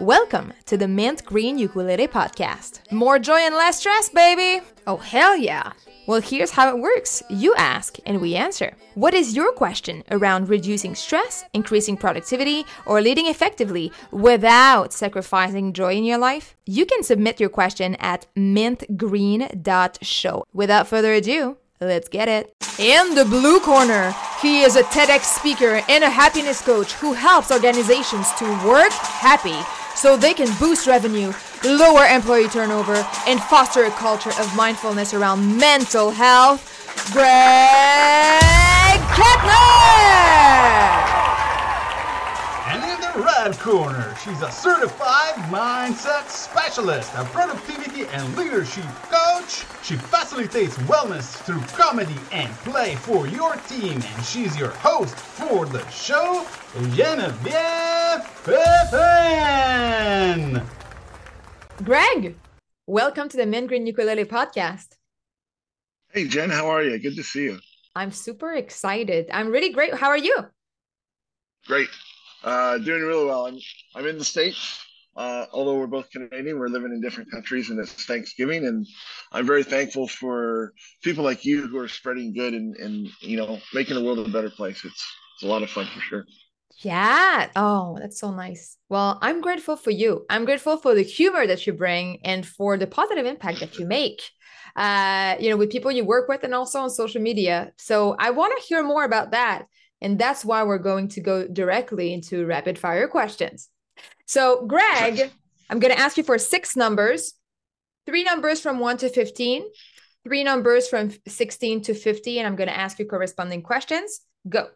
Welcome to the Mint Green Ukulele Podcast. More joy and less stress, baby! Oh, hell yeah! Well, here's how it works you ask and we answer. What is your question around reducing stress, increasing productivity, or leading effectively without sacrificing joy in your life? You can submit your question at mintgreen.show. Without further ado, Let's get it. In the blue corner, he is a TEDx speaker and a happiness coach who helps organizations to work happy so they can boost revenue, lower employee turnover, and foster a culture of mindfulness around mental health. Greg Kettner! And in the red corner, she's a certified mindset specialist, a productivity and leadership coach. She facilitates wellness through comedy and play for your team, and she's your host for the show, Genevieve Pepin. Greg, welcome to the Mint Green Ukulele podcast. Hey, Jen, how are you? Good to see you. I'm super excited. I'm really great. How are you? Great. Uh, doing really well. I'm I'm in the states. Uh, although we're both Canadian, we're living in different countries, and it's Thanksgiving, and I'm very thankful for people like you who are spreading good and and you know making the world a better place. It's it's a lot of fun for sure. Yeah. Oh, that's so nice. Well, I'm grateful for you. I'm grateful for the humor that you bring and for the positive impact that you make. Uh, you know, with people you work with and also on social media. So I want to hear more about that. And that's why we're going to go directly into rapid fire questions. So, Greg, I'm going to ask you for six numbers three numbers from 1 to 15, three numbers from 16 to 50, and I'm going to ask you corresponding questions. Go.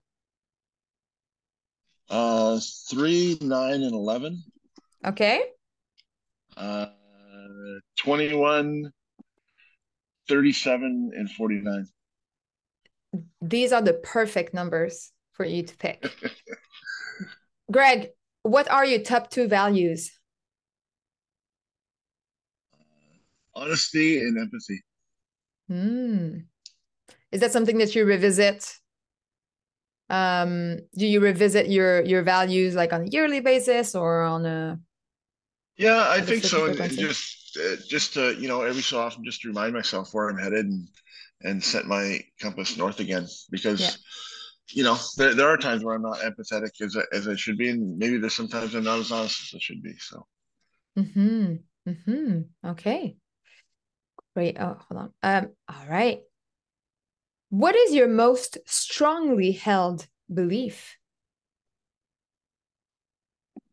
Uh, three, nine, and eleven. Okay. Uh, 21, 37, and 49. These are the perfect numbers for you to pick. Greg, what are your top two values? Honesty and empathy. Hmm. Is that something that you revisit? Um, do you revisit your your values like on a yearly basis or on a? Yeah, I think so. And, and just uh, just to you know, every so often, just to remind myself where I'm headed and and set my compass north again because. Yeah you know, there, there are times where I'm not empathetic as I, as I should be, and maybe there's sometimes I'm not as honest as I should be. So. Hmm. Hmm. Okay. Great. Oh, hold on. Um. All right. What is your most strongly held belief?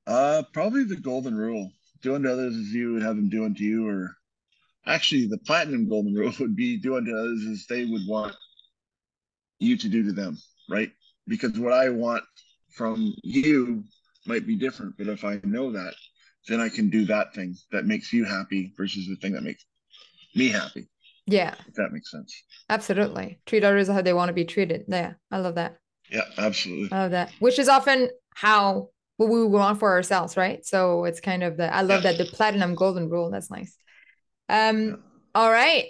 Uh, probably the golden rule: do unto others as you would have them do unto you, or actually, the platinum golden rule would be do unto others as they would want you to do to them right? Because what I want from you might be different, but if I know that, then I can do that thing that makes you happy versus the thing that makes me happy. Yeah. If that makes sense. Absolutely. Treat others how they want to be treated. Yeah. I love that. Yeah, absolutely. I love that. Which is often how what we want for ourselves, right? So it's kind of the I love that the platinum golden rule. That's nice. Um yeah. all right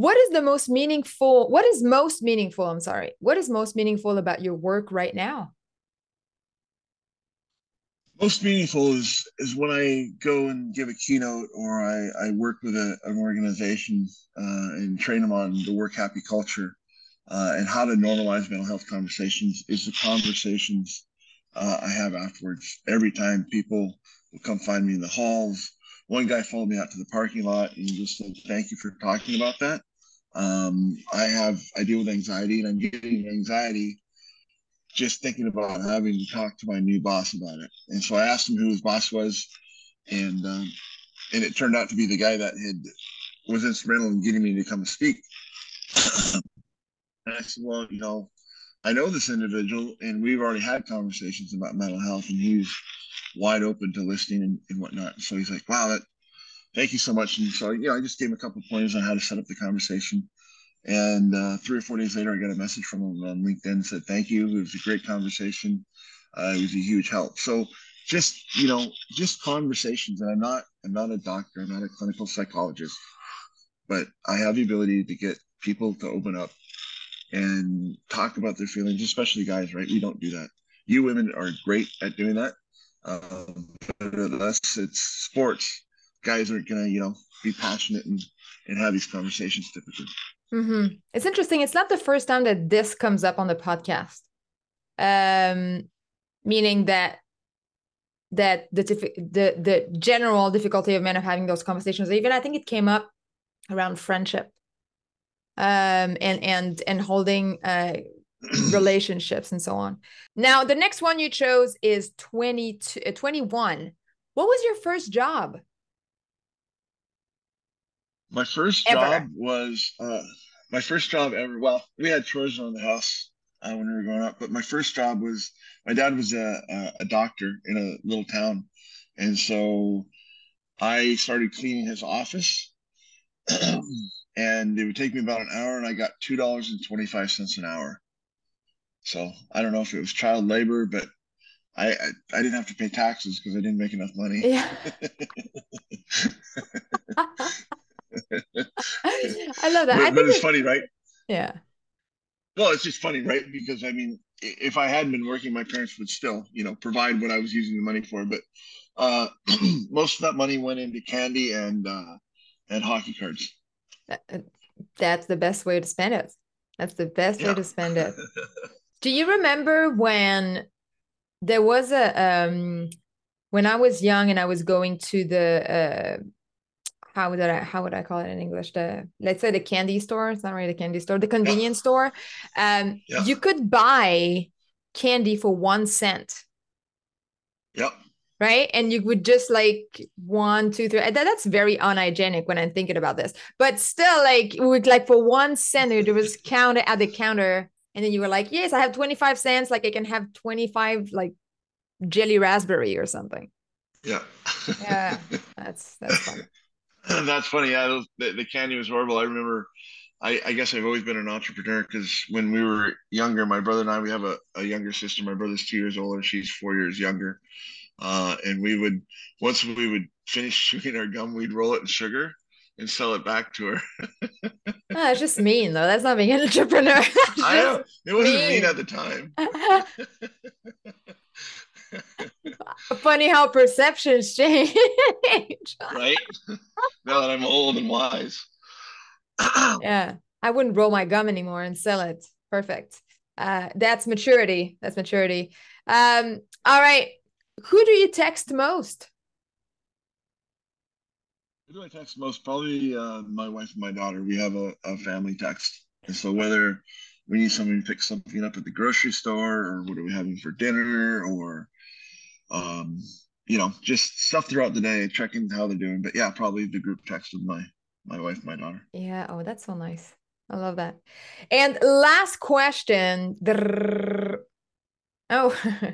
what is the most meaningful what is most meaningful i'm sorry what is most meaningful about your work right now most meaningful is is when i go and give a keynote or i i work with a, an organization uh, and train them on the work happy culture uh, and how to normalize mental health conversations is the conversations uh, i have afterwards every time people will come find me in the halls one guy followed me out to the parking lot and just said, "Thank you for talking about that." Um, I have I deal with anxiety, and I'm getting anxiety just thinking about having to talk to my new boss about it. And so I asked him who his boss was, and um, and it turned out to be the guy that had was instrumental in getting me to come speak. and I said, well, you know, I know this individual, and we've already had conversations about mental health, and he's wide open to listening and, and whatnot. So he's like, wow, that thank you so much. And so, know, I just gave him a couple of pointers on how to set up the conversation. And uh, three or four days later, I got a message from him on LinkedIn said, thank you. It was a great conversation. Uh, it was a huge help. So just, you know, just conversations. And I'm not, I'm not a doctor. I'm not a clinical psychologist, but I have the ability to get people to open up and talk about their feelings, especially guys, right? We don't do that. You women are great at doing that. Um, but unless it's sports, guys aren't gonna, you know, be passionate and and have these conversations typically. Mm-hmm. It's interesting. It's not the first time that this comes up on the podcast. Um, meaning that that the the the general difficulty of men of having those conversations. Even I think it came up around friendship, um, and and and holding uh relationships and so on. Now, the next one you chose is 22, uh, 21. What was your first job? My first ever. job was uh, my first job ever. Well, we had chores around the house uh, when we were growing up, but my first job was my dad was a, a, a doctor in a little town, and so I started cleaning his office. and it would take me about an hour, and I got two dollars and twenty five cents an hour. So I don't know if it was child labor, but I I, I didn't have to pay taxes because I didn't make enough money. Yeah. I love that. But, I but it's it, funny, right? Yeah. Well, it's just funny, right? Because I mean, if I hadn't been working, my parents would still, you know, provide what I was using the money for. But uh, most of that money went into candy and uh, and hockey cards. That's the best way to spend it. That's the best yeah. way to spend it. Do you remember when there was a um when I was young and I was going to the uh how would I how would I call it in English? The let's say the candy store. It's not really the candy store, the convenience yeah. store. Um yeah. you could buy candy for one cent. Yep. Right. And you would just like one, two, three. That, that's very unhygienic when I'm thinking about this. But still, like, would like for one cent, there was counter at the counter and then you were like yes i have 25 cents like i can have 25 like jelly raspberry or something yeah yeah that's that's funny that's funny yeah those, the, the, candy was horrible i remember I, I guess i've always been an entrepreneur because when we were younger my brother and i we have a, a younger sister my brother's two years older she's four years younger uh, and we would once we would finish chewing our gum we'd roll it in sugar and sell it back to her. oh, it's just mean though. That's not being an entrepreneur. I know it wasn't mean. mean at the time. Funny how perceptions change. right? Now that I'm old and wise. yeah. I wouldn't roll my gum anymore and sell it. Perfect. Uh, that's maturity. That's maturity. Um, all right. Who do you text most? Who do I text most? Probably uh, my wife and my daughter. We have a, a family text. And so whether we need somebody to pick something up at the grocery store or what are we having for dinner or um, you know, just stuff throughout the day, checking how they're doing. But yeah, probably the group text with my my wife, my daughter. Yeah. Oh, that's so nice. I love that. And last question. Oh,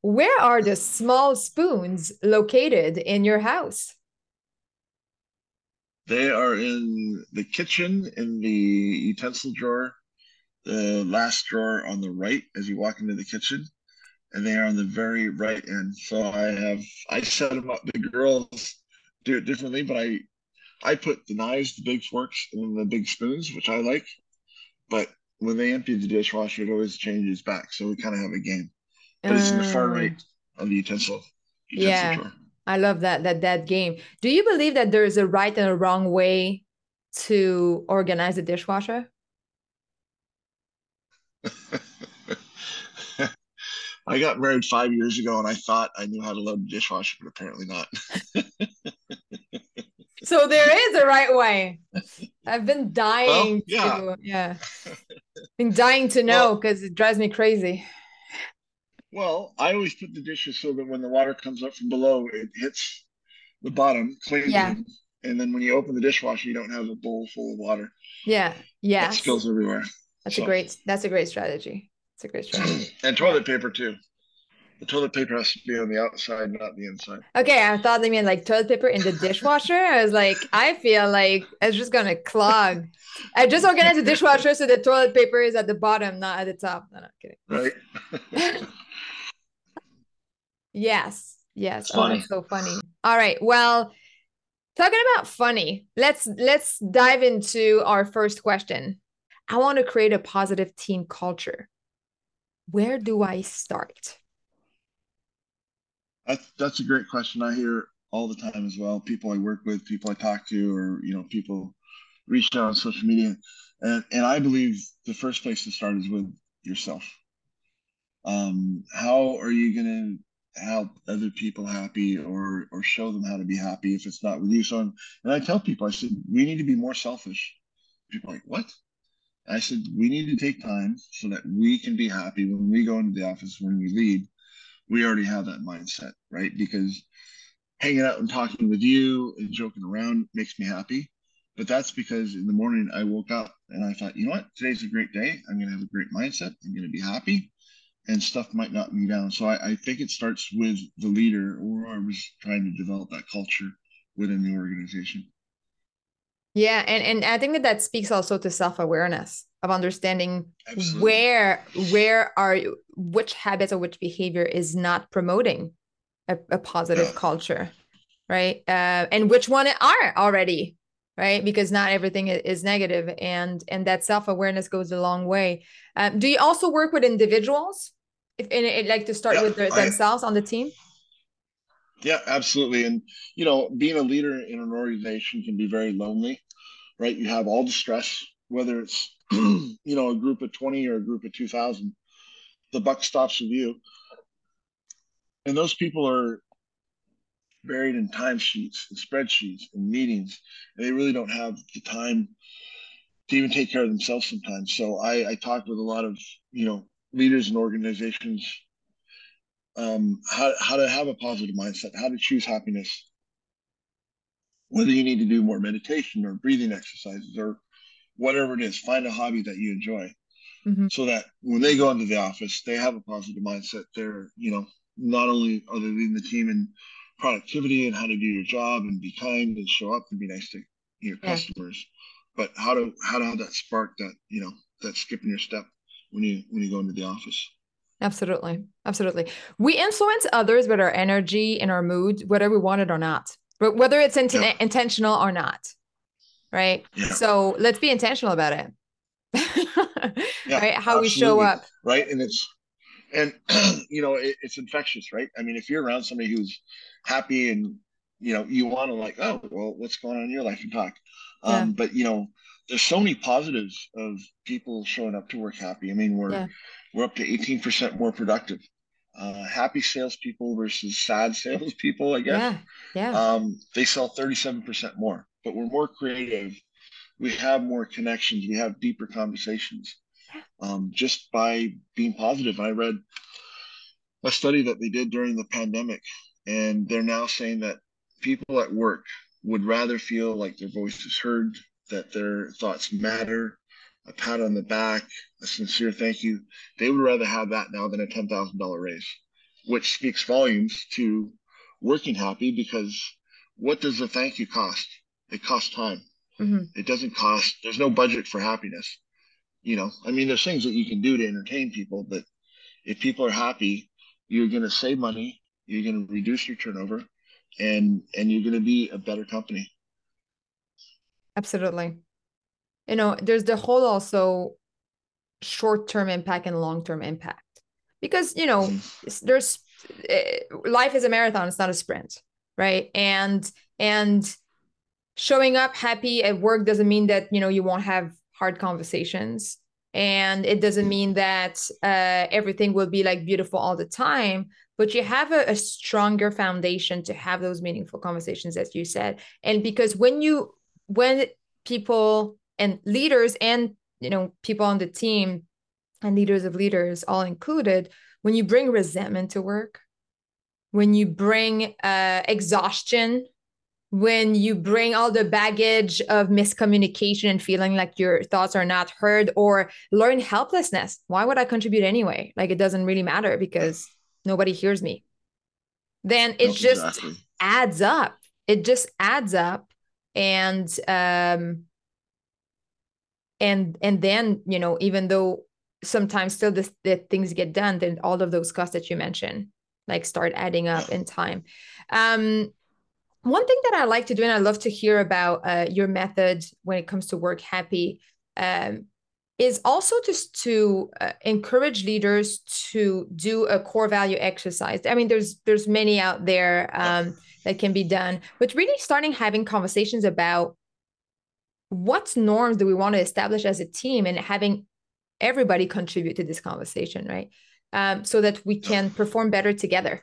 where are the small spoons located in your house? They are in the kitchen in the utensil drawer, the last drawer on the right as you walk into the kitchen, and they are on the very right end. So I have I set them up. The girls do it differently, but I I put the knives, the big forks, and the big spoons, which I like. But when they empty the dishwasher, it always changes back. So we kind of have a game. But it's in the far mm. right oh. of the utensil. utensil yeah. Drawer. I love that that that game. Do you believe that there is a right and a wrong way to organize a dishwasher? I got married five years ago, and I thought I knew how to load a dishwasher, but apparently not. so there is a right way. I've been dying well, yeah. to yeah, been dying to know because well, it drives me crazy. Well, I always put the dishes so that when the water comes up from below, it hits the bottom, cleans yeah. them, and then when you open the dishwasher, you don't have a bowl full of water. Yeah, yeah, it spills everywhere. That's so. a great. That's a great strategy. It's a great strategy. and toilet paper too. The toilet paper has to be on the outside, not the inside. Okay, I thought they meant like toilet paper in the dishwasher. I was like, I feel like it's just gonna clog. I just organized the dishwasher so the toilet paper is at the bottom, not at the top. No, no, kidding. Right. Yes. Yes. oh, that's so funny. All right. Well, talking about funny, let's let's dive into our first question. I want to create a positive team culture. Where do I start? That's that's a great question. I hear all the time as well. People I work with, people I talk to, or you know, people reach out on social media, and and I believe the first place to start is with yourself. Um, how are you gonna help other people happy or or show them how to be happy if it's not with you? So, and I tell people, I said we need to be more selfish. People are like, what? I said we need to take time so that we can be happy when we go into the office when we leave, We already have that mindset, right? Because hanging out and talking with you and joking around makes me happy. But that's because in the morning I woke up and I thought, you know what, today's a great day. I'm going to have a great mindset. I'm going to be happy and stuff might not be down. So I, I think it starts with the leader or I was trying to develop that culture within the organization. Yeah, and and I think that that speaks also to self awareness of understanding Absolutely. where where are you, which habits or which behavior is not promoting a, a positive yeah. culture, right? Uh, and which one are already right because not everything is negative and and that self-awareness goes a long way um, do you also work with individuals if and it like to start yeah, with their, themselves I, on the team yeah absolutely and you know being a leader in an organization can be very lonely right? You have all the stress whether it's you know a group of 20 or a group of 2000 the buck stops with you. And those people are buried in timesheets and spreadsheets and meetings. And they really don't have the time to even take care of themselves sometimes. So i i talk with a lot of you know leaders and organizations um, how, how to have a positive mindset, how to choose happiness, whether you need to do more meditation or breathing exercises or whatever it is, find a hobby that you enjoy mm-hmm. so that when they go into the office, they have a positive mindset. They're, you know, not only are they leading the team in productivity and how to do your job and be kind and show up and be nice to your yeah. customers, but how to, how to have that spark that, you know, that skip in your step when you when you go into the office absolutely absolutely we influence others with our energy and our mood whether we want it or not but whether it's int- yeah. intentional or not right yeah. so let's be intentional about it yeah, right how absolutely. we show up right and it's and you know it, it's infectious right i mean if you're around somebody who's happy and you know you want to like oh well what's going on in your life and talk um but you know there's so many positives of people showing up to work happy. I mean, we're we're up to 18% more productive. Uh, happy salespeople versus sad salespeople, I guess. Yeah. Yeah. Um, they sell 37% more, but we're more creative. We have more connections. We have deeper conversations um, just by being positive. I read a study that they did during the pandemic, and they're now saying that people at work would rather feel like their voice is heard, that their thoughts matter, a pat on the back, a sincere thank you. They would rather have that now than a $10,000 raise, which speaks volumes to working happy because what does a thank you cost? It costs time. Mm-hmm. It doesn't cost, there's no budget for happiness. You know, I mean, there's things that you can do to entertain people, but if people are happy, you're going to save money, you're going to reduce your turnover, and and you're going to be a better company. Absolutely. You know, there's the whole also short term impact and long term impact because, you know, mm-hmm. there's eh, life is a marathon, it's not a sprint, right? And, and, showing up happy at work doesn't mean that you know you won't have hard conversations and it doesn't mean that uh, everything will be like beautiful all the time but you have a, a, stronger foundation to have those meaningful conversations as you said and because when you when people and leaders and you know people on the team and leaders of leaders all included when you bring resentment to work when you bring uh, exhaustion when you bring all the baggage of miscommunication and feeling like your thoughts are not heard or learn helplessness why would i contribute anyway? Like it doesn't really matter because nobody hears me. Then it just exactly. adds up. It just adds up and um and and then you know even though sometimes still the, things get done then all of those costs that you mentioned like start adding up in time um one thing that i like to do and i love to hear about uh, your method when it comes to work happy um is also just to uh, encourage leaders to do a core value exercise. I mean, there's there's many out there um, that can be done, but really starting having conversations about what norms do we want to establish as a team and having everybody contribute to this conversation, right? Um, so that we can perform better together.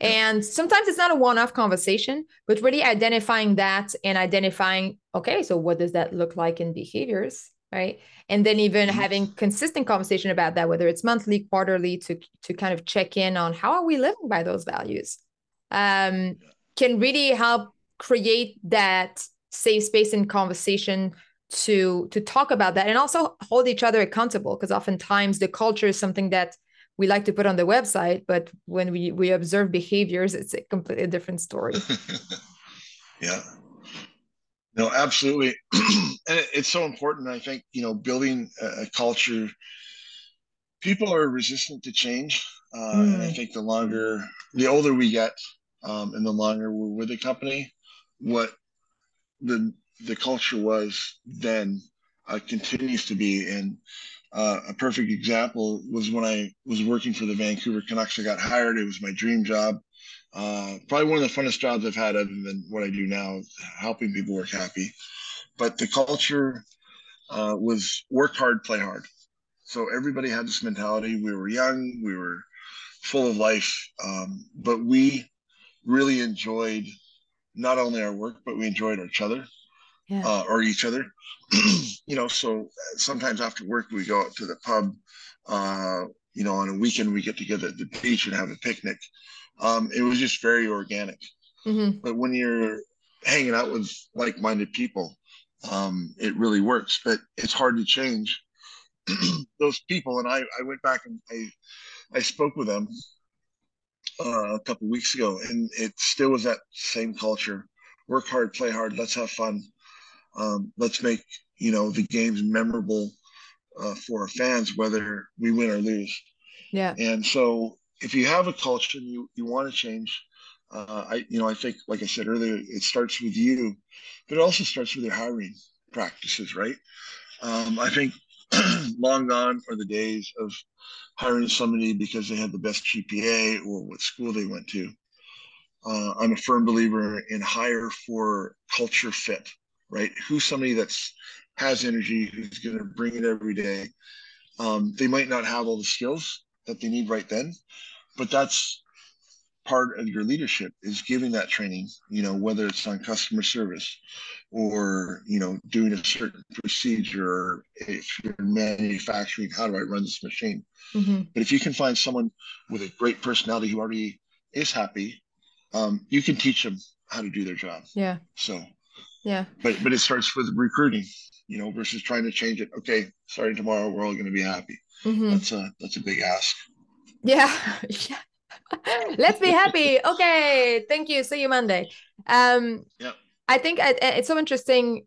And sometimes it's not a one off conversation, but really identifying that and identifying, okay, so what does that look like in behaviors? Right. And then even mm-hmm. having consistent conversation about that, whether it's monthly, quarterly, to to kind of check in on how are we living by those values, um, can really help create that safe space and conversation to to talk about that and also hold each other accountable because oftentimes the culture is something that we like to put on the website but when we we observe behaviors it's a completely different story yeah no absolutely and it's so important i think you know building a, culture people are resistant to change uh, mm. and i mm. think the longer the older we get um, and the longer we're with a company what the the culture was then uh, continues to be. And uh, a perfect example was when I was working for the Vancouver Canucks. I got hired. It was my dream job. Uh, probably one of the funnest jobs I've had, other than what I do now, helping people work happy. But the culture uh, was work hard, play hard. So everybody had this mentality. We were young, we were full of life, um, but we really enjoyed not only our work, but we enjoyed each other yeah. uh, or each other. you know, so sometimes after work we go out to the pub. Uh, you know, on a weekend we get together at the beach and have a picnic. Um, it was just very organic. Mm-hmm. But when you're hanging out with like-minded people, um, it really works. But it's hard to change those people. And I, I went back and I, I spoke with them uh, a couple weeks ago, and it still was that same culture: work hard, play hard, let's have fun. Um, let's make you know the games memorable uh, for our fans, whether we win or lose. Yeah. And so, if you have a culture and you you want to change, uh, I you know I think like I said earlier, it starts with you, but it also starts with your hiring practices, right? Um, I think long gone are the days of hiring somebody because they had the best GPA or what school they went to. Uh, I'm a firm believer in hire for culture fit right? Who's somebody that's has energy, who's going to bring it every day. Um, they might not have all the skills that they need right then, but that's part of your leadership is giving that training you know whether it's on customer service or you know doing a certain procedure or if you're manufacturing how do i run this machine mm-hmm. but if you can find someone with a great personality who already is happy um, you can teach them how to do their job yeah so yeah. But but it starts with recruiting, you know, versus trying to change it. Okay, starting tomorrow, we're all going to be happy. Mm-hmm. That's a that's a big ask. Yeah. yeah. Let's be happy. Okay. Thank you. See you Monday. Um, yeah. I think I, it's so interesting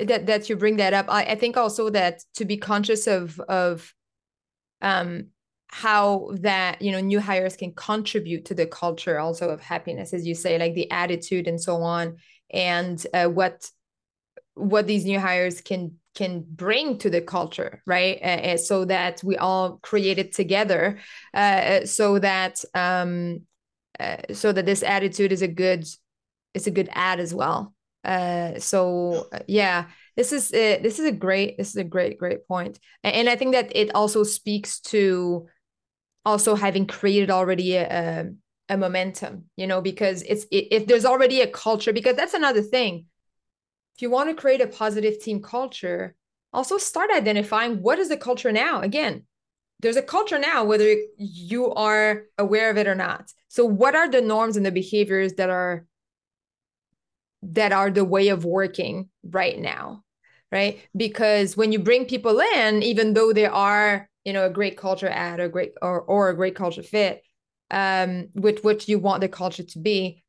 that that you bring that up. I, I think also that to be conscious of of um how that you know new hires can contribute to the culture also of happiness as you say like the attitude and so on and uh, what what these new hires can can bring to the culture right? Uh, so that we all create it together uh, so that um uh, so that this attitude is a good it's a good ad as well. Uh so uh, yeah this is uh, this is a great this is a great great point. And, i think that it also speaks to also having created already a, a momentum you know because it's if there's already a culture because that's another thing if you want to create a positive team culture also start identifying what is the culture now. Again there's a culture now whether you are aware of it or not. So what are the norms and the behaviors that are that are the way of working right now right? Because when you bring people in even though they are you know a great culture ad or great or, or a great culture fit um, with what you want the culture to be,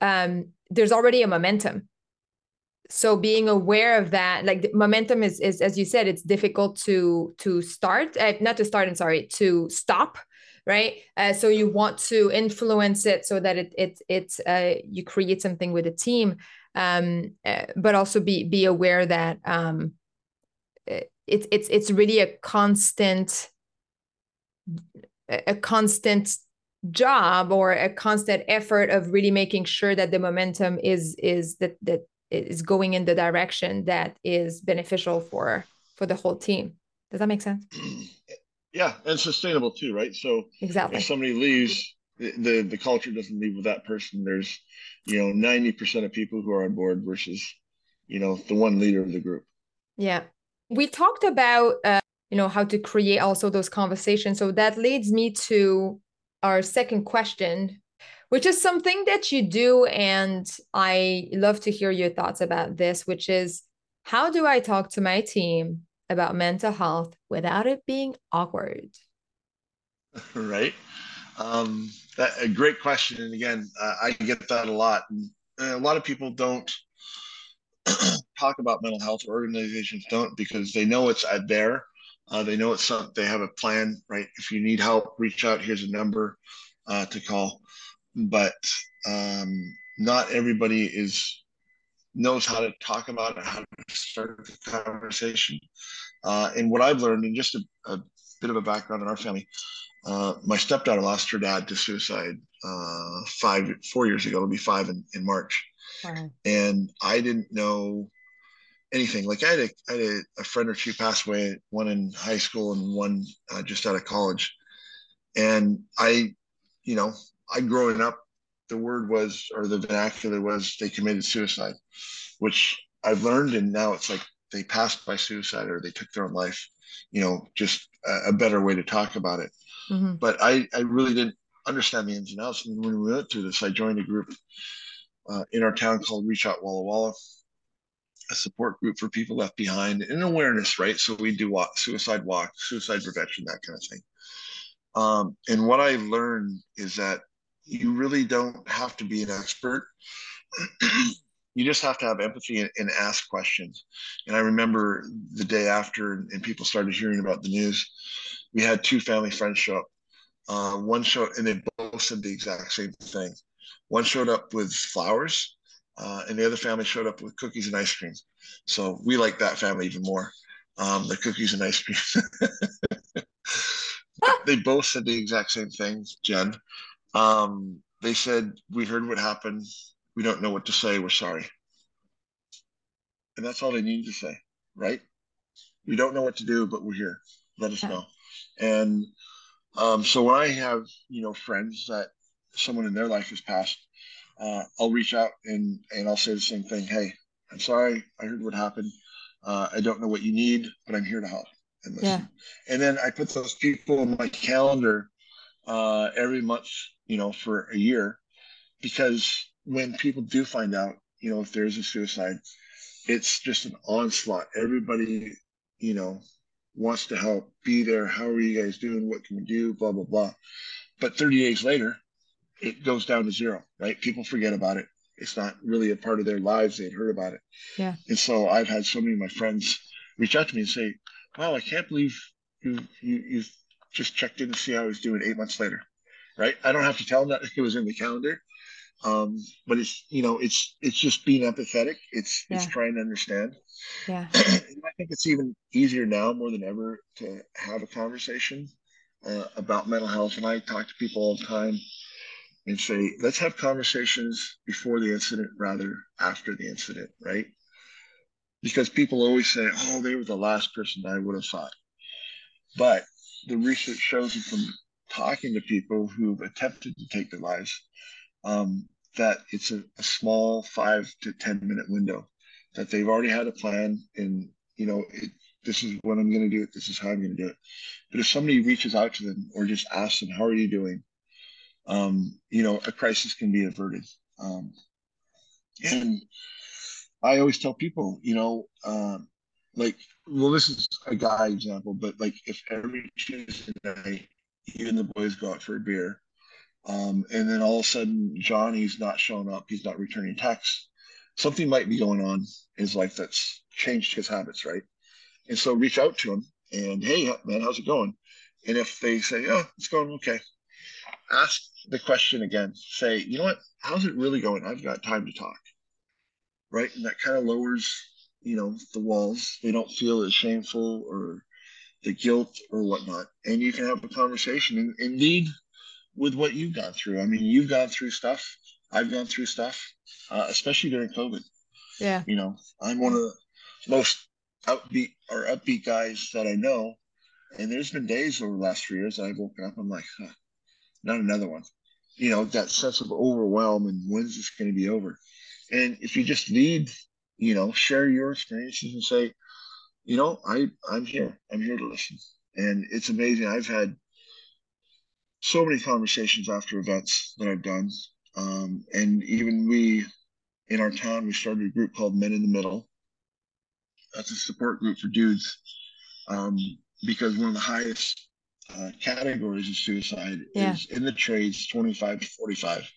um, there's already a momentum. So being aware of that, like momentum is, is as you said, it's difficult to to start, uh, not to start. I'm sorry, to stop, right? Uh, so you want to influence it so that it it it's uh, you create something with a team, um, uh, but also be be aware that um, uh, it's it's it's really a constant a constant job or a constant effort of really making sure that the momentum is is that that is going in the direction that is beneficial for for the whole team. Does that make sense? Yeah and sustainable too right? So exactly. if somebody leaves the the culture doesn't leave with that person. There's you know 90% of people who are on board versus you know the one leader of the group. Yeah. We talked about uh, you know how to create also those conversations. So that leads me to our second question which is something that you do and i love to hear your thoughts about this which is how do i talk to my team about mental health without it being awkward? Right? Um, that, a great question and again uh, i get that a lot and a lot of people don't talk about mental health organizations don't because they know it's there. Uh, they know it's something. they have a plan right? If you need help reach out here's a number uh, to call but um, not everybody is knows how to talk about it how to start the conversation uh, and what i've learned and just a, a, bit of a background in our family uh, my stepdaughter lost her dad to suicide uh, five four years ago it'll be five in, in march wow. and i didn't know anything. Like I had, a, I had a, a, friend or two pass away, one in high school and one uh, just out of college. And I, you know, I growing up, the word was, or the vernacular was they committed suicide, which I've learned. And now it's like they passed by suicide or they took their own life, you know, just a, a better way to talk about it. Mm-hmm. But I, I really didn't understand the ins and outs. And when we went through this, I joined a group uh, in our town called Reach Out Walla Walla a support group for people left behind and awareness, right? So we do walk, suicide walk, suicide prevention, that kind of thing. Um, and what I learned is that you really don't have to be an expert. you just have to have empathy and, and, ask questions. And I remember the day after, and people started hearing about the news, we had two family friends show up. Uh, one showed, and they both said the exact same thing. One showed up with flowers, uh, and the other family showed up with cookies and ice cream. So we like that family even more. Um, the cookies and ice cream. they both said the exact same thing, Jen. Um, they said, We heard what happened. We don't know what to say. We're sorry. And that's all they needed to say, right? We don't know what to do, but we're here. Let us know. And um, so when I have, you know, friends that someone in their life has passed, uh, I'll reach out and and I'll say the same thing. Hey, I'm sorry, I heard what happened. Uh, I don't know what you need, but I'm here to help and. Yeah. And then I put those people on my calendar uh, every month, you know, for a year, because when people do find out, you know, if there's a suicide, it's just an onslaught. Everybody, you know, wants to help, be there. How are you guys doing? What can we do? Blah blah blah. But 30 days later, it goes down to zero, right? People forget about it. It's not really a part of their lives. They'd heard about it. Yeah. And so I've had so many of my friends reach out to me and say, wow, I can't believe you, you, you just checked in to see how he's doing eight months later. Right. I don't have to tell him that it was in the calendar. Um, but it's, you know, it's, it's just being empathetic. It's, yeah. it's trying to understand. Yeah. I think it's even easier now more than ever to have a conversation uh, about mental health. And I talk to people all the time and say, let's have conversations before the incident rather after the incident, right? Because people always say, oh, they were the last person I would have thought. But the research shows from talking to people who've attempted to take their lives um, that it's a, a, small five to 10 minute window that they've already had a plan and, you know, it, this is what I'm going to do. This is how I'm going to do it. But if somebody reaches out to them or just asks them, how are you doing? um, you know, a crisis can be averted. Um, and I always tell people, you know, um, like, well, this is a guy example, but like if every Tuesday night you and the boys go out for a beer, um, and then all of a sudden Johnny's not showing up, he's not returning texts, something might be going on in his life that's changed his habits, right? And so reach out to him and hey, man, how's it going? And if they say, oh, it's going okay, ask the question again. Say, you know what? How's it really going? I've got time to talk. Right. And that kind of lowers you know the walls. They don't feel as shameful or the guilt or whatnot, and you can have a conversation and, lead with what you've gone through. I mean, you've gone through stuff. I've gone through stuff, uh, especially during COVID. Yeah. You know, I'm one of the most upbeat or upbeat guys that I know. And there's been days over the last three years I've woken up, I'm like, huh, not another one. You know, that sense of overwhelm and when's this going to be over? And if you just lead, you know, share your experiences and say, you know, I I'm here. I'm here to listen. And it's amazing. I've had so many conversations after events that I've done. Um, and even we in our town, we started a group called Men in the Middle. That's a support group for dudes. Um, because one of the highest uh, categories of suicide yeah. is in the trades 25 to 45.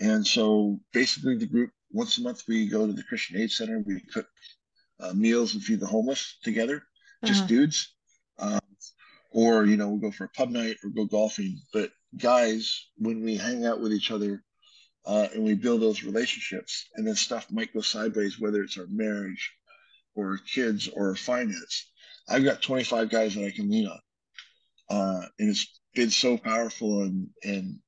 And so basically, the group once a month we go to the Christian Aid Center, we cook uh, meals and feed the homeless together, just uh-huh. dudes. Um, or, you know, we'll go for a pub night or go golfing. But guys, when we hang out with each other uh, and we build those relationships, and then stuff might go sideways, whether it's our marriage or kids or finance. I've got 25 guys that I can lean on. Uh, and it's been so powerful. And, and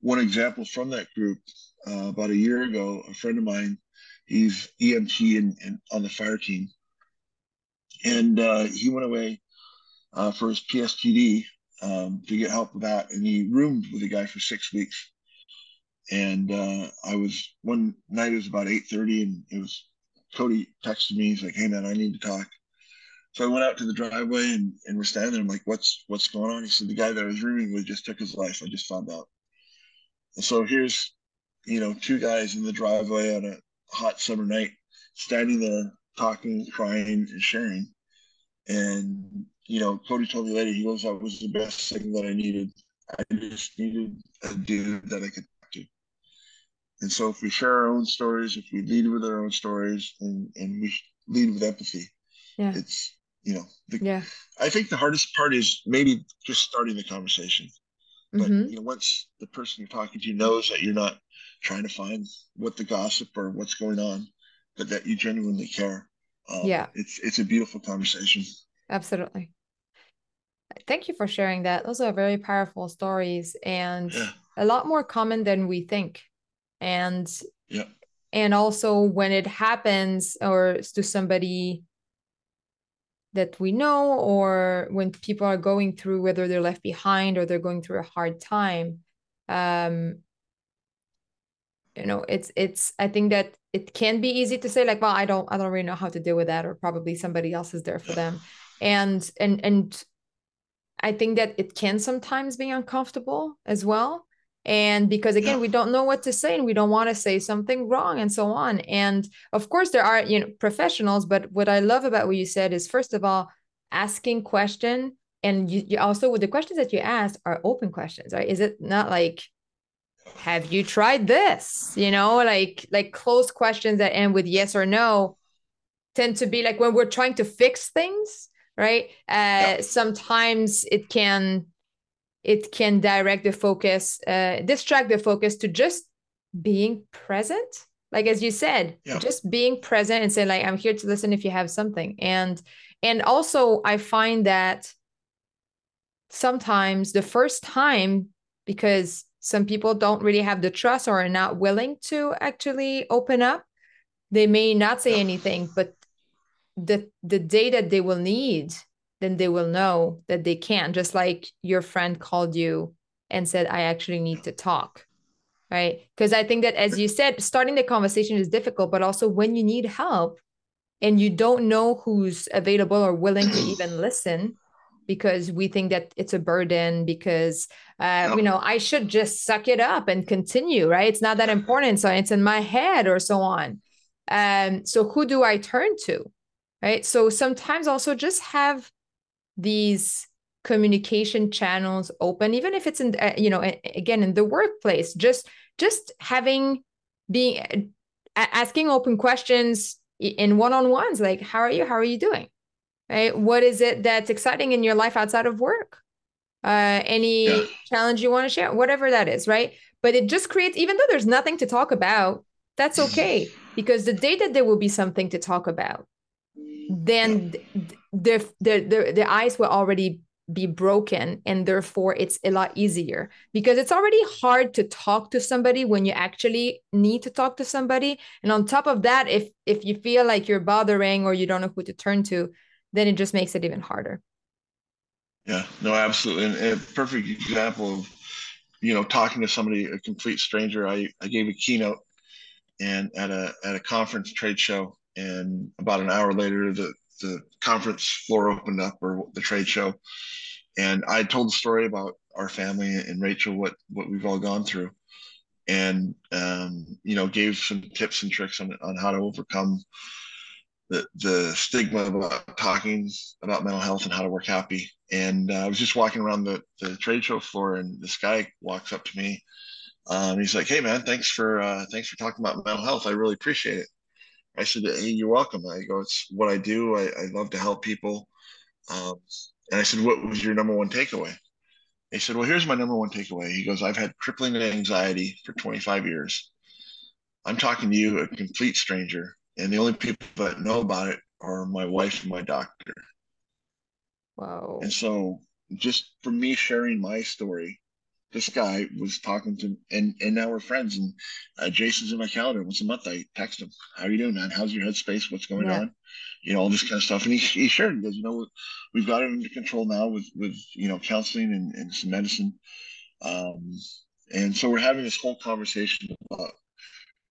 one example from that group, uh, about a year ago, a friend of mine He's EMT and, and on the fire team, and uh, he went away uh, for his PSTD um, to get help with that, and he roomed with a guy for six weeks. And uh, I was one night. It was about eight thirty, and it was Cody texted me. He's like, "Hey man, I need to talk." So I went out to the driveway and, and we're standing there. I'm like, what's what's going on? He said, the guy that I was rooming with just took his life. I just found out. And so here's, you know, two guys in the driveway on a hot summer night, standing there talking, crying, and sharing. And you know, Cody told me later, he goes, "That was the best thing that I needed. I just needed a dude that I could talk to." And so, if we share our own stories, if we lead with our own stories, and and we lead with empathy, yeah. it's you know, the, yeah. I think the hardest part is maybe just starting the conversation. But mm-hmm. you know, once the person you're talking to knows that you're not trying to find what the gossip or what's going on, but that you genuinely care. Um, yeah, it's it's a beautiful conversation. Absolutely. Thank you for sharing that. Those are very powerful stories and yeah. a lot more common than we think. And yeah. And also when it happens or to somebody that we know or when people are going through whether they're left behind or they're going through a hard time um you know it's it's i think that it can be easy to say like well i don't i don't really know how to deal with that or probably somebody else is there for them. And and and i think that it can sometimes be uncomfortable as well and because again we don't know what to say and we don't want to say something wrong and so on. And of course there are you know professionals but what i love about what you said is first of all asking question and you, you also with the questions that you asked are open questions right? Is it not like have you tried this? You know like like closed questions that end with yes or no tend to be like when we're trying to fix things right? Uh yeah. sometimes it can it can direct the focus, uh, distract the focus to just being present. Like as you said, yeah. just being present and say like, I'm here to listen if you have something. And and also I find that sometimes the first time, because some people don't really have the trust or are not willing to actually open up, they may not say anything, but the the day that they will need then they will know that they can just like your friend called you and said i actually need to talk right? Because i think that as you said starting the conversation is difficult but also when you need help and you don't know who's available or willing to even listen because we think that it's a burden because uh, you know i should just suck it up and continue right? It's not that important so it's in my head or so on. Um so who do i turn to right? So sometimes also just have these communication channels open even if it's in uh, you know again in the workplace just just having being asking open questions in one-on-ones like how are you? How are you doing? Right? What is it that's exciting in your life outside of work? Uh any yeah. challenge you want to share? Whatever that is right? But it just creates even though there's nothing to talk about that's okay because the day that there will be something to talk about then the the the, the ice will already be broken and therefore it's a lot easier because it's already hard to talk to somebody when you actually need to talk to somebody. And on top of that if if you feel like you're bothering or you don't know who to turn to then it just makes it even harder. Yeah no absolutely. And a perfect example of you know talking to somebody a complete stranger i i gave a keynote and at a at a conference trade show and about an hour later the the conference floor opened up or the trade show. And i told the story about our family and rachel what what we've all gone through. And um, you know gave some tips and tricks on, on how to overcome the, the stigma about talking about mental health and how to work happy. And uh, i was just walking around the, the trade show floor and this guy walks up to me um, he's like hey man thanks for uh, thanks for talking about mental health. I really appreciate it I said, "Hey, you're welcome." I go, "It's what I do. I, I love to help people." Um, and I said, "What was your number one takeaway?" He said, "Well, here's my number one takeaway." He goes, "I've had crippling anxiety for 25 years. I'm talking to you, a complete stranger, and the only people that know about it are my wife and my doctor." Wow. And so, just for me sharing my story this guy was talking to and and now we're friends and uh, jason's in my calendar once a month. I text him how are you doing man? How's your headspace? What's going yeah. on? You know all this kind of stuff. And he, he shared he goes you know we've got it under control now with with you know counseling and, and some medicine. Um and so we're having this whole conversation about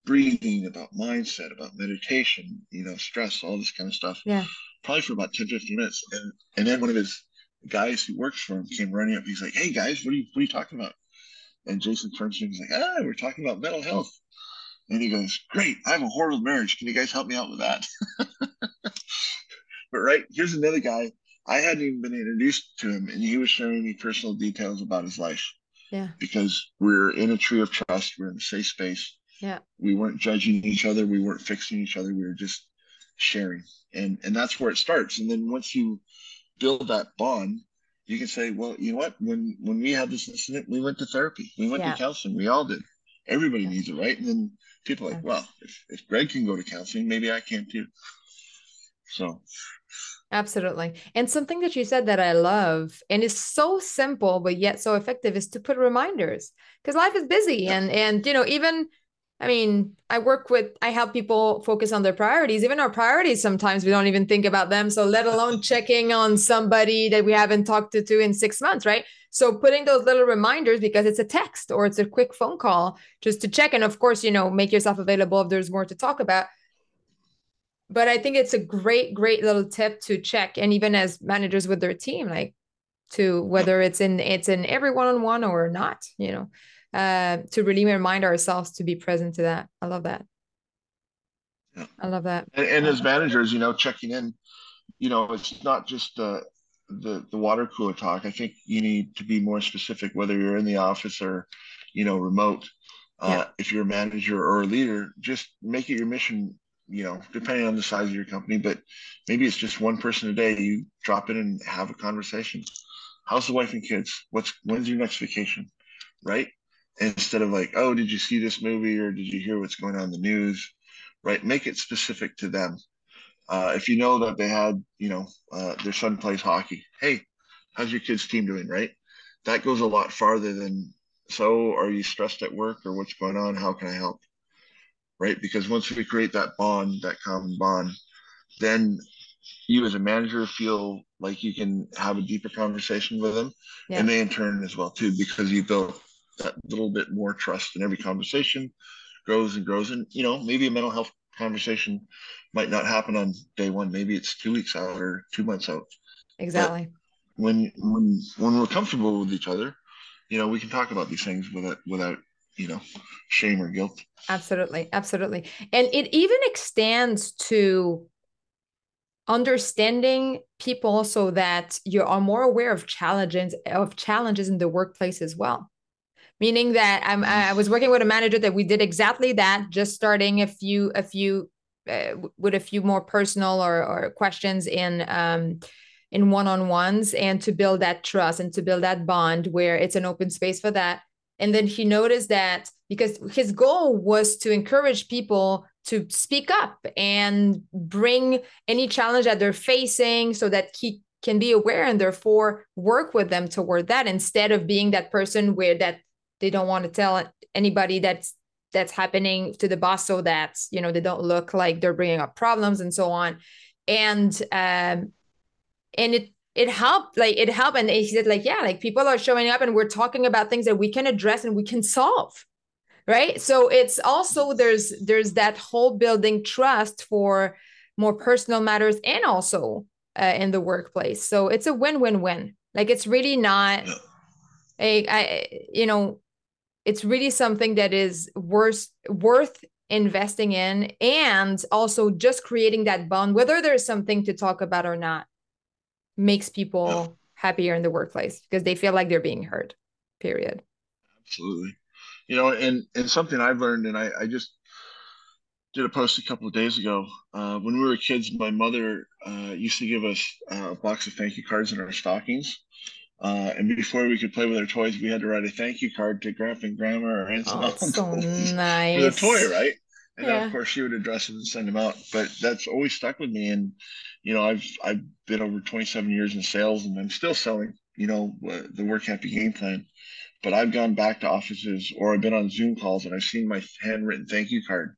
breathing about mindset about meditation you know stress all this kind of stuff yeah. probably for about 10 15 minutes. And and then one of his guys who works for him came running up. He's like, "Hey guys, what are you what are you talking about?" And Jason turns to him. He's like, "Ah, we're talking about mental health." And he goes, "Great, I have a horrible marriage. Can you guys help me out with that?" but right here's another guy. I hadn't even been introduced to him, and he was sharing me personal details about his life. Yeah. Because we're in a tree of trust. We're in a safe space. Yeah. We weren't judging each other. We weren't fixing each other. We were just sharing, and and that's where it starts. And then once you build that bond, you can say, well, you know what? When when we had this incident, we went to therapy, we went yeah. to counseling, we all did. Everybody yeah. needs it, right? And then people are like, well, if, if Greg can go to counseling, maybe I can too. So Absolutely. And something that you said that I love and is so simple but yet so effective is to put reminders because life is busy yeah. and and you know even I mean, I work with, I help people focus on their priorities. Even our priorities, sometimes we don't even think about them. So, let alone checking on somebody that we haven't talked to, to in six months, right? So, putting those little reminders because it's a text or it's a quick phone call just to check. And of course, you know, make yourself available if there's more to talk about. But I think it's a great, great little tip to check. And even as managers with their team, like to whether it's in, it's in every one on one or not, you know uh, to really remind ourselves to be present to that. I love that. Yeah. I love that. And, and as managers, you know, checking in, you know, it's not just uh, the the water cooler talk. I think you need to be more specific, whether you're in the office or, you know, remote. Uh, yeah. If you're a manager or a leader, just make it your mission. You know, depending on the size of your company, but maybe it's just one person a day. You drop in and have a conversation. How's the wife and kids? What's when's your next vacation? Right? Instead of like, oh, did you see this movie or did you hear what's going on in the news? Right? Make it specific to them. Uh, if you know that they had, you know, uh, their son plays hockey, hey, how's your kid's team doing? Right? That goes a lot farther than, so are you stressed at work or what's going on? How can I help? Right? Because once we create that bond, that common bond, then you as a manager feel like you can have a deeper conversation with them yeah. and they in turn as well too because you built that little bit more trust in every conversation grows and grows. And you know maybe a mental health conversation might not happen on day one. Maybe it's two weeks out or two months out. Exactly. But when when when we're comfortable with each other you know we can talk about these things without without you know shame or guilt. Absolutely. Absolutely. And it even extends to understanding people so that you are more aware of challenges of challenges in the workplace as well meaning that I'm, I was working with a manager that we did exactly that, just starting a few, a few, uh, with a few more personal or, or questions in, um, in one-on-ones and to build that trust and to build that bond where it's an open space for that. And then he noticed that because his goal was to encourage people to speak up and bring any challenge that they're facing so that he can be aware and therefore work with them toward that instead of being that person where that they don't want to tell anybody that's that's happening to the boss so that you know they don't look like they're bringing up problems and so on. And um and it it helped like it helped. And he said like yeah like people are showing up and we're talking about things that we can address and we can solve. Right? So it's also there's there's that whole building trust for more personal matters and also uh, in the workplace. So it's a win-win-win. Like it's really not a I, you know it's really something that is worth worth investing in and also just creating that bond whether there's something to talk about or not makes people happier in the workplace because they feel like they're being heard period. Absolutely. You know and and something i've learned and i, I just did a post a couple of days ago uh, when we were kids my mother uh, used to give us uh, a box of thank you cards in our stockings uh, and before we could play with our toys, we had to write a thank you card to grandpa and grandma or aunts oh, and so nice. for the toy, right? And Yeah. then of course she would address it and send them out. But that's always stuck with me. And you know, I've I've been over 27 years in sales, and I'm still selling. You know, uh, the work happy game plan. But I've gone back to offices or I've been on Zoom calls and I've seen my handwritten thank you card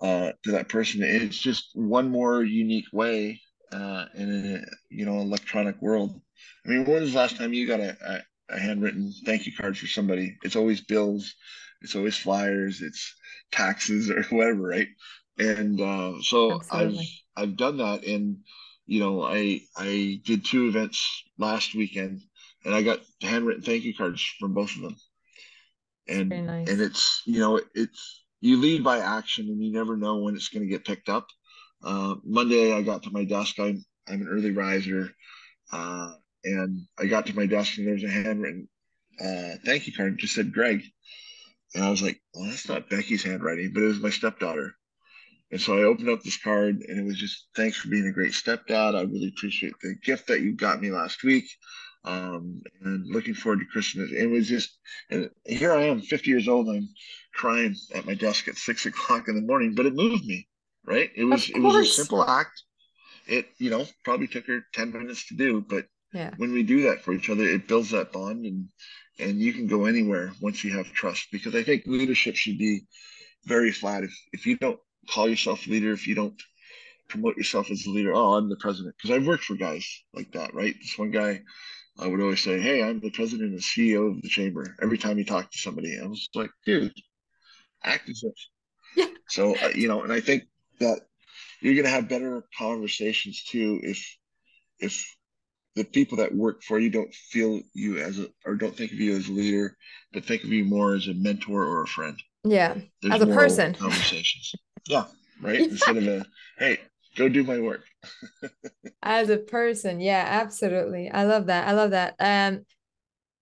uh, to that person. It's just one more unique way uh, in a you know electronic world. I mean, when was the last time you got a, a, a handwritten thank you card for somebody? It's always bills, it's always flyers, it's taxes or whatever, right? And uh, so Absolutely. I've I've done that, and you know, I I did two events last weekend, and I got handwritten thank you cards from both of them. And nice. and it's you know it's you lead by action, and you never know when it's going to get picked up. Uh, Monday, I got to my desk. I'm I'm an early riser, uh, and I got to my desk, and there was a handwritten uh, thank you card. It just said Greg, and I was like, "Well, that's not Becky's handwriting, but it was my stepdaughter." And so I opened up this card, and it was just thanks for being a great stepdad. I really appreciate the gift that you got me last week, um, and looking forward to Christmas. It was just, and here I am, 50 years old. I'm crying at my desk at six o'clock in the morning, but it moved me, right? It was it was a simple act. It you know probably took her 10 minutes to do, but Yeah. when we do that for each other, it builds that bond, and and you can go anywhere once you have trust. Because I think leadership should be very flat. If if you don't call yourself a leader, if you don't promote yourself as a leader, oh, I'm the president. Because I've worked for guys like that, right? This one guy, I would always say, "Hey, I'm the president and CEO of the chamber." Every time he talked to somebody, I was like, "Dude, act as if." Yeah. So uh, you know, and I think that you're going to have better conversations too if if the people that work for you don't feel you as a or don't think of you as a leader, but think of you more as a mentor or a friend. Yeah. There's As a person. conversations. yeah, right. Yeah. Instead of a hey, go do my work. As a person. Yeah, absolutely. I love that. I love that. Um,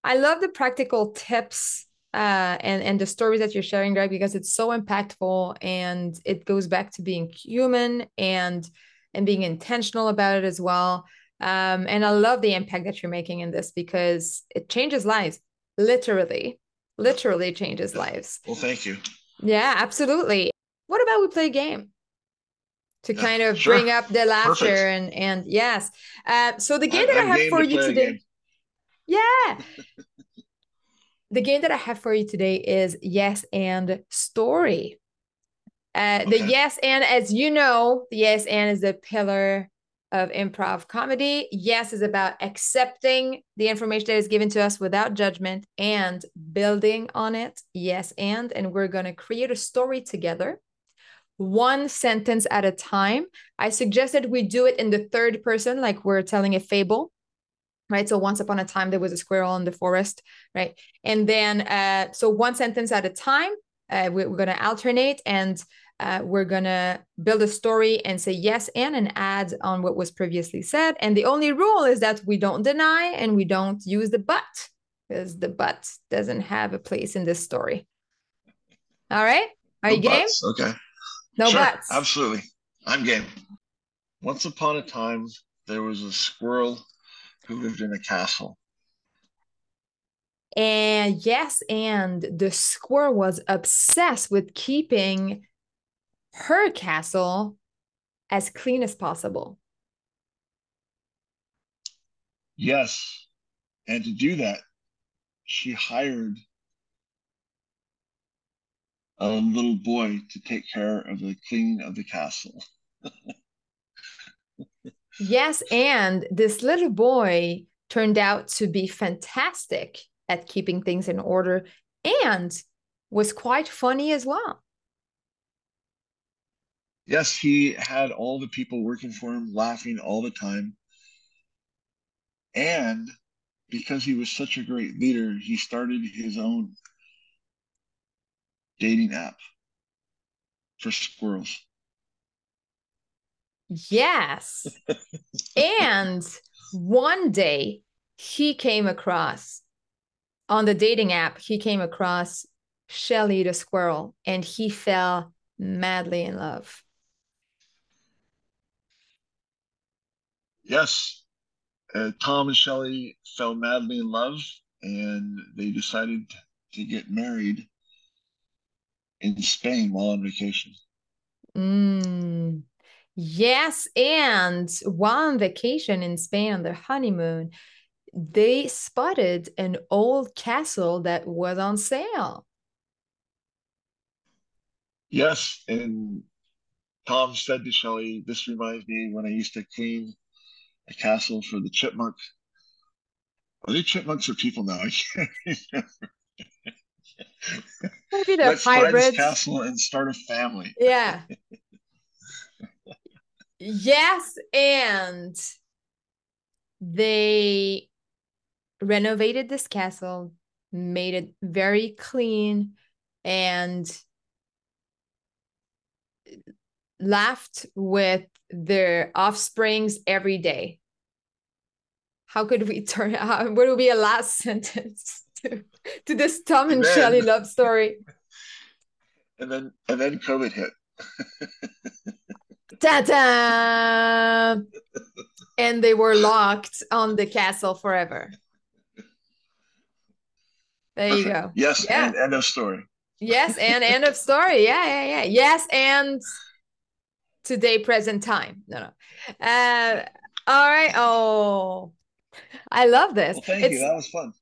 I love the practical tips uh and and the stories that you're sharing, Greg, because it's so impactful and it goes back to being human and and being intentional about it as well. Um, and I love the impact that you're making in this because it changes lives, literally, literally changes lives. Well, thank you. Yeah, absolutely. What about we play a game to Yeah, kind of sure. bring up the laughter Perfect. and and yes. Uh, so the game I- that I have for you today, yeah. The game that I have for you today is Yes and Story. Uh, the Yes and, as you know, the Yes and is the pillar of improv comedy. Yes is about accepting the information that is given to us without judgment and building on it. Yes and, and we're going to create a story together, one sentence at a time. I suggested we do it in the third person, like we're telling a fable right so once upon a time there was a squirrel in the forest right and then uh so one sentence at a time uh, we, we're going to alternate and uh, we're going to build a story and say yes and and add on what was previously said and the only rule is that we don't deny and we don't use the but because the but doesn't have a place in this story all right are No you game. Okay. no sure. buts Absolutely. I'm game. Once upon a time, there was a squirrel who lived in a castle. And yes, and the squirrel was obsessed with keeping her castle as clean as possible. Yes. And to do that, she hired a little boy to take care of the cleaning of the castle. yes, and this little boy turned out to be fantastic at keeping things in order and was quite funny as well. Yes, he had all the people working for him laughing all the time. And because he was such a great leader, he started his own dating app for squirrels. Yes. and one day he came across on the dating app, he came across Shelly the squirrel and he fell madly in love. Yes. Uh, Tom and Shelly fell madly in love and they decided to get married in Spain while on vacation. Mm. Yes, and while on vacation in Spain on their honeymoon, they spotted an old castle that was on sale. Yes, and Tom said to Shelly, "This reminds me when I used to clean a castle for the chipmunks. Are they chipmunks or people now? I can't remember. Maybe they're Let's hybrids. Castle and start a family. Yeah. yes, and they renovated this castle, made it very clean, and laughed with their offsprings every day. How could we turn out? What would be a last sentence to, to this Tom and, and Shelly love story? And then and then COVID hit. Ta-da! and they were locked on the castle forever. There you go. Yes, yeah. and end of story. Yes, and end of story. Yeah, yeah, yeah. Yes, and today, present time. No, no. Uh, all right. Oh, I love this. Well, thank it's, you. That was fun.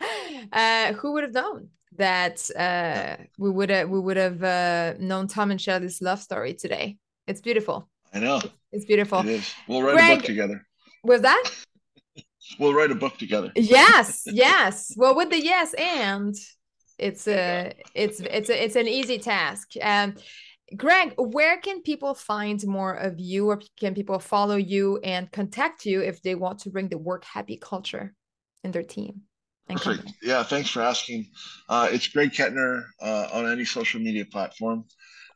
uh, who would have known that uh, we would have we would have uh, known Tom and Shelly's love story today? It's beautiful. I know. It's beautiful. It is. We'll write Greg, a book together. Was that? we'll write a book together. Yes, yes. Well, with the yes and it's a it's it's a, it's an easy task. Um, Greg, where can people find more of you, or can people follow you and contact you if they want to bring the work happy culture in their team? Perfect. Company? Yeah, thanks for asking. Uh, it's Greg Kettner uh, on any social media platform.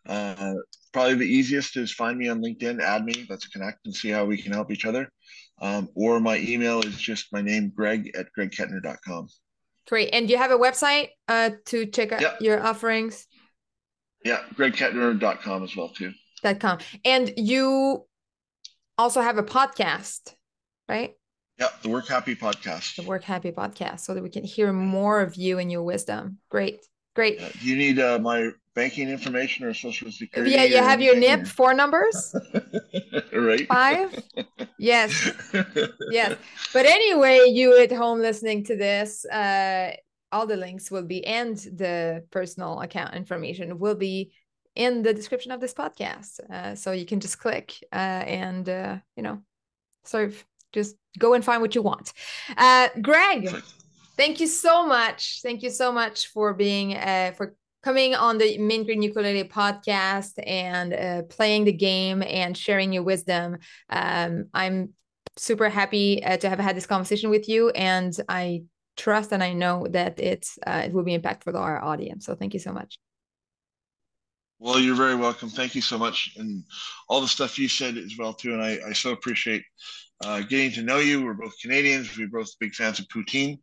Uh, probably the easiest is find me on LinkedIn, add me, let's connect and see how we can help each other. Um, or my email is just my name, greg at gregkettner.com. Great. And do you have a website uh, to check out yep. your offerings? Yeah, gregkettner.com as well, too. Dot com. And you also have a podcast, right? Yeah, the Work Happy podcast. The Work Happy podcast, so that we can hear more of you and your wisdom. Great. Great. Yeah. Do you need uh, my banking information or social security? Yeah, you have your NIP four numbers. right. Five. Yes. yes. But anyway, you at home listening to this, uh, all the links will be and the personal account information will be in the description of this podcast. Uh, so you can just click uh, and uh, you know, sort of just go and find what you want. Uh, Greg. Thank you so much. Thank you so much for being uh, for coming on the Mint Green Ukulele podcast and uh, playing the game and sharing your wisdom. Um, I'm super happy to have had this conversation with you, and I trust and I know that it's uh, it will be impactful to our audience. So thank you so much. Well, you're very welcome. Thank you so much, and all the stuff you said as well too. And I, I so appreciate uh, getting to know you. We're both Canadians. We're both big fans of poutine.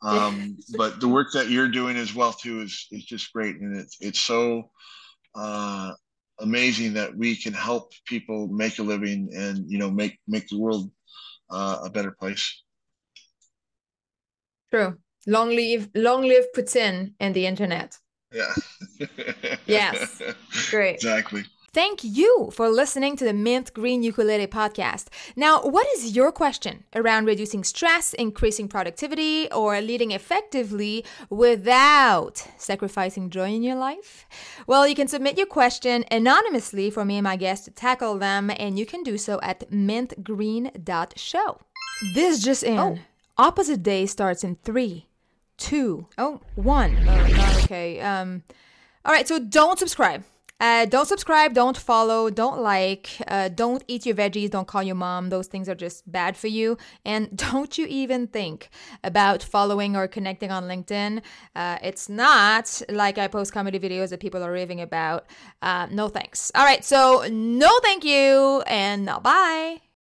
Um, but the work that you're doing as well too is is just great, and it's it's so uh, amazing that we can help people make a living and you know make make the world uh, a better place. True. Long live, long live poutine and the internet. Yeah. yes. Great. Exactly. Thank you for listening to the Mint Green Ukulele podcast. Now, what is your question around reducing stress, increasing productivity, or leading effectively without sacrificing joy in your life? Well, you can submit your question anonymously for me and my guests to tackle them, and you can do so at mintgreen.show. This just in. Oh. Opposite day starts in three, two, oh, one. Oh, okay. Um, all right, so don't subscribe uh, don't subscribe, don't follow, don't like, uh, don't eat your veggies, don't call your mom. Those things are just bad for you. And don't you even think about following or connecting on LinkedIn. Uh, it's not like I post comedy videos that people are raving about. Uh, no thanks. All right, so no thank you, and bye.